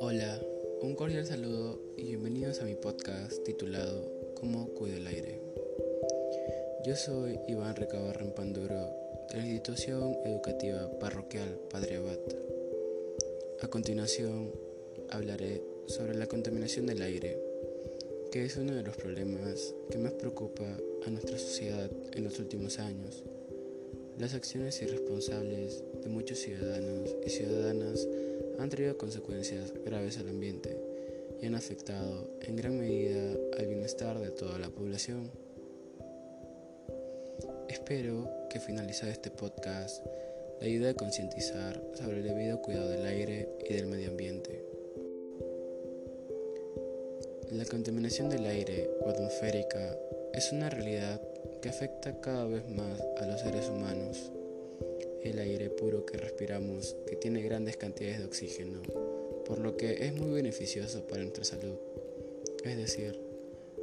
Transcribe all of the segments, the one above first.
Hola, un cordial saludo y bienvenidos a mi podcast titulado ¿Cómo cuido el aire? Yo soy Iván Recabarren Panduro de la institución educativa parroquial Padre Abad. A continuación hablaré sobre la contaminación del aire, que es uno de los problemas que más preocupa a nuestra sociedad en los últimos años. Las acciones irresponsables de muchos ciudadanos y ciudadanas han traído consecuencias graves al ambiente y han afectado en gran medida al bienestar de toda la población. Espero que finalizado este podcast le ayude a concientizar sobre el debido cuidado del aire y del medio ambiente. La contaminación del aire o atmosférica es una realidad que afecta cada vez más a los seres humanos. El aire puro que respiramos, que tiene grandes cantidades de oxígeno, por lo que es muy beneficioso para nuestra salud. Es decir,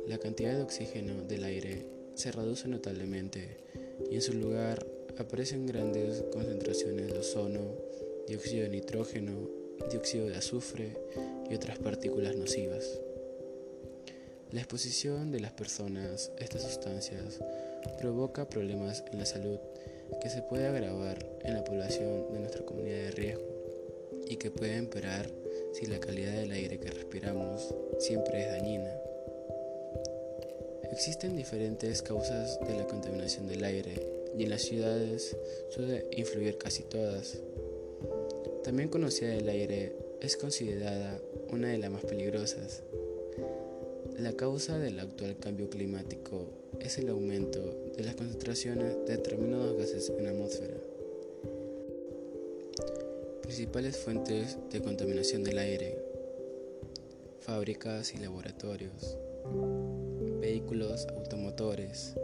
la cantidad de oxígeno del aire se reduce notablemente y en su lugar aparecen grandes concentraciones de ozono, dióxido de nitrógeno, dióxido de azufre y otras partículas nocivas. La exposición de las personas a estas sustancias provoca problemas en la salud que se puede agravar en la población de nuestra comunidad de riesgo y que puede empeorar si la calidad del aire que respiramos siempre es dañina. Existen diferentes causas de la contaminación del aire y en las ciudades suele influir casi todas. También conocida del aire es considerada una de las más peligrosas. La causa del actual cambio climático es el aumento de las concentraciones de determinados gases en la atmósfera. Principales fuentes de contaminación del aire. Fábricas y laboratorios. Vehículos automotores.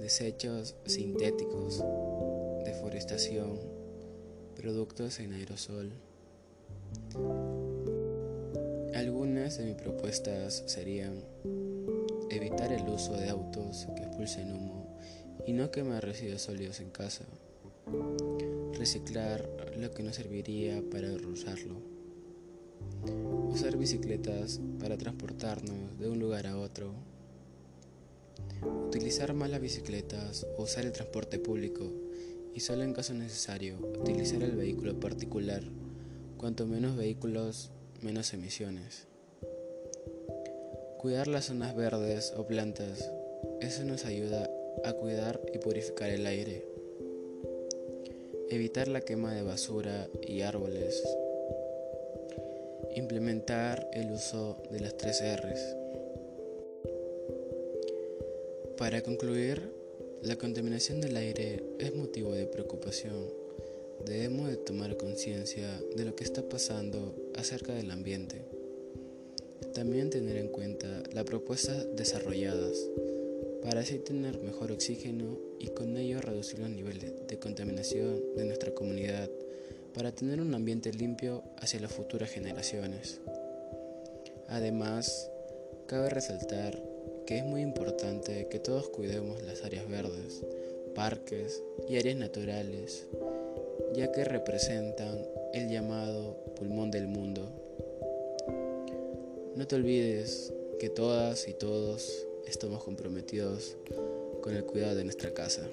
Desechos sintéticos. Deforestación. Productos en aerosol. De mis propuestas serían evitar el uso de autos que expulsen humo y no quemar residuos sólidos en casa, reciclar lo que no serviría para usarlo, usar bicicletas para transportarnos de un lugar a otro, utilizar más las bicicletas o usar el transporte público y solo en caso necesario utilizar el vehículo particular, cuanto menos vehículos, menos emisiones. Cuidar las zonas verdes o plantas, eso nos ayuda a cuidar y purificar el aire. Evitar la quema de basura y árboles. Implementar el uso de las tres R's. Para concluir, la contaminación del aire es motivo de preocupación. Debemos de tomar conciencia de lo que está pasando acerca del ambiente. También tener en cuenta las propuestas desarrolladas para así tener mejor oxígeno y con ello reducir los niveles de contaminación de nuestra comunidad para tener un ambiente limpio hacia las futuras generaciones. Además, cabe resaltar que es muy importante que todos cuidemos las áreas verdes, parques y áreas naturales, ya que representan el llamado pulmón del mundo. No te olvides que todas y todos estamos comprometidos con el cuidado de nuestra casa.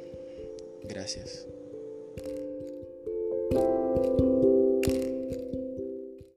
Gracias.